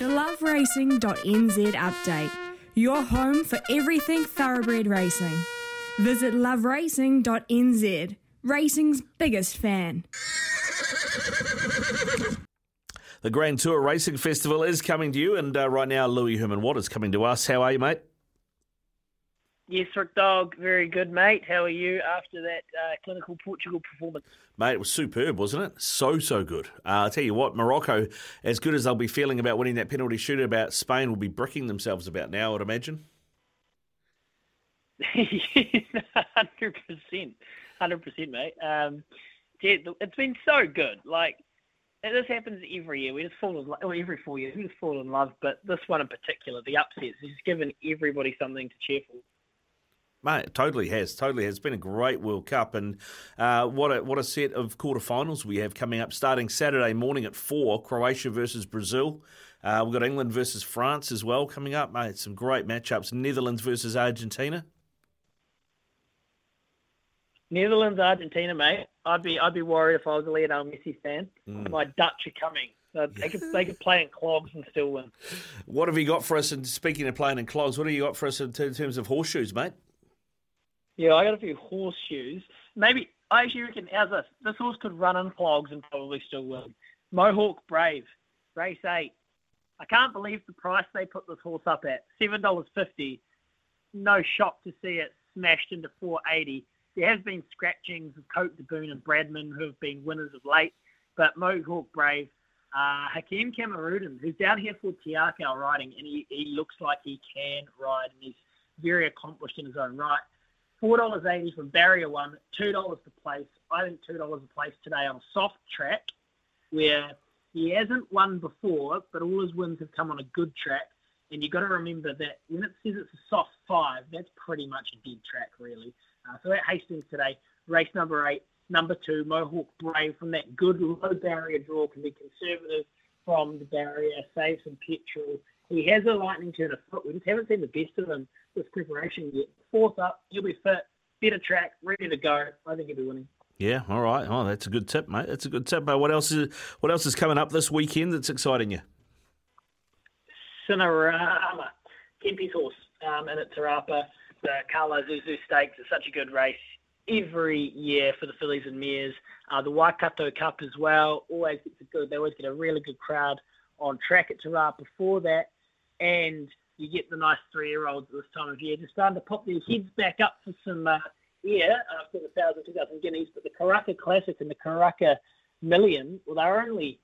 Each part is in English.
The loveracing.nz update. Your home for everything thoroughbred racing. Visit loveracing.nz. Racing's biggest fan. The Grand Tour Racing Festival is coming to you, and uh, right now, Louis Herman Watt is coming to us. How are you, mate? Yes, Rick Dog, very good, mate. How are you after that uh, clinical Portugal performance? Mate, it was superb, wasn't it? So, so good. Uh, I'll tell you what, Morocco, as good as they'll be feeling about winning that penalty shootout, about Spain will be bricking themselves about now, I'd imagine. Hundred percent, hundred percent, mate. Um, yeah, it's been so good. Like this happens every year. We just fall in love, or every four years we just fall in love. But this one in particular, the upsets, has given everybody something to cheer for. Mate, totally has. Totally has. It's been a great World Cup, and uh, what a what a set of quarterfinals we have coming up. Starting Saturday morning at four, Croatia versus Brazil. Uh, we've got England versus France as well coming up, mate. Some great matchups. Netherlands versus Argentina. Netherlands, Argentina, mate. I'd be I'd be worried if I was a Lionel Messi fan. Mm. My Dutch are coming. Uh, they could they could play in clogs and still win. What have you got for us? And speaking of playing in clogs, what have you got for us in terms of horseshoes, mate? Yeah, I got a few horseshoes. Maybe I actually reckon how's this? This horse could run in clogs and probably still win. Mohawk Brave, race eight. I can't believe the price they put this horse up at seven dollars fifty. No shock to see it smashed into four eighty. There has been scratchings of Cote de Boone and Bradman who have been winners of late, but Mohawk Brave, uh, Hakim Kamaruddin, who's down here for Te Akau riding, and he, he looks like he can ride, and he's very accomplished in his own right four dollars eighty for barrier one, two dollars to place. I think two dollars a place today on soft track where he hasn't won before, but all his wins have come on a good track. And you've got to remember that when it says it's a soft five, that's pretty much a dead track, really. Uh, so at Hastings today, race number eight, number two, Mohawk Brave from that good low barrier draw can be conservative from the barrier, save some petrol. He has a lightning turn of foot. We just haven't seen the best of him this preparation yet. Fourth up, he'll be fit, better track, ready to go. I think he'll be winning. Yeah, all right. Oh, that's a good tip, mate. That's a good tip. But what else is what else is coming up this weekend that's exciting you? Cinerama, Kempy's horse, um, and at Te Rapa, the Cal Isuzu Stakes is such a good race every year for the fillies and mares. Uh, the Waikato Cup as well always gets a good. They always get a really good crowd on track at Te Rapa Before that, and you get the nice three-year-olds at this time of year just starting to pop their heads back up for some uh, air after the thousand, two thousand guineas. But the Karaka Classic and the Karaka Million, well, they're only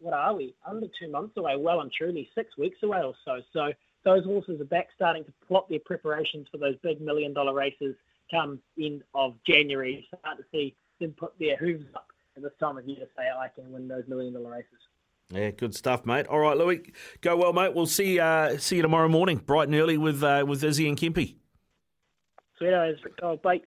what are we under two months away, well and truly six weeks away or so. So those horses are back starting to plot their preparations for those big million-dollar races come end of January. Start to see them put their hooves up at this time of year to say I can win those million-dollar races. Yeah, good stuff, mate. All right, Louis, go well, mate. We'll see uh, see you tomorrow morning, bright and early with uh, with Izzy and Kempy. Sweet as, bye.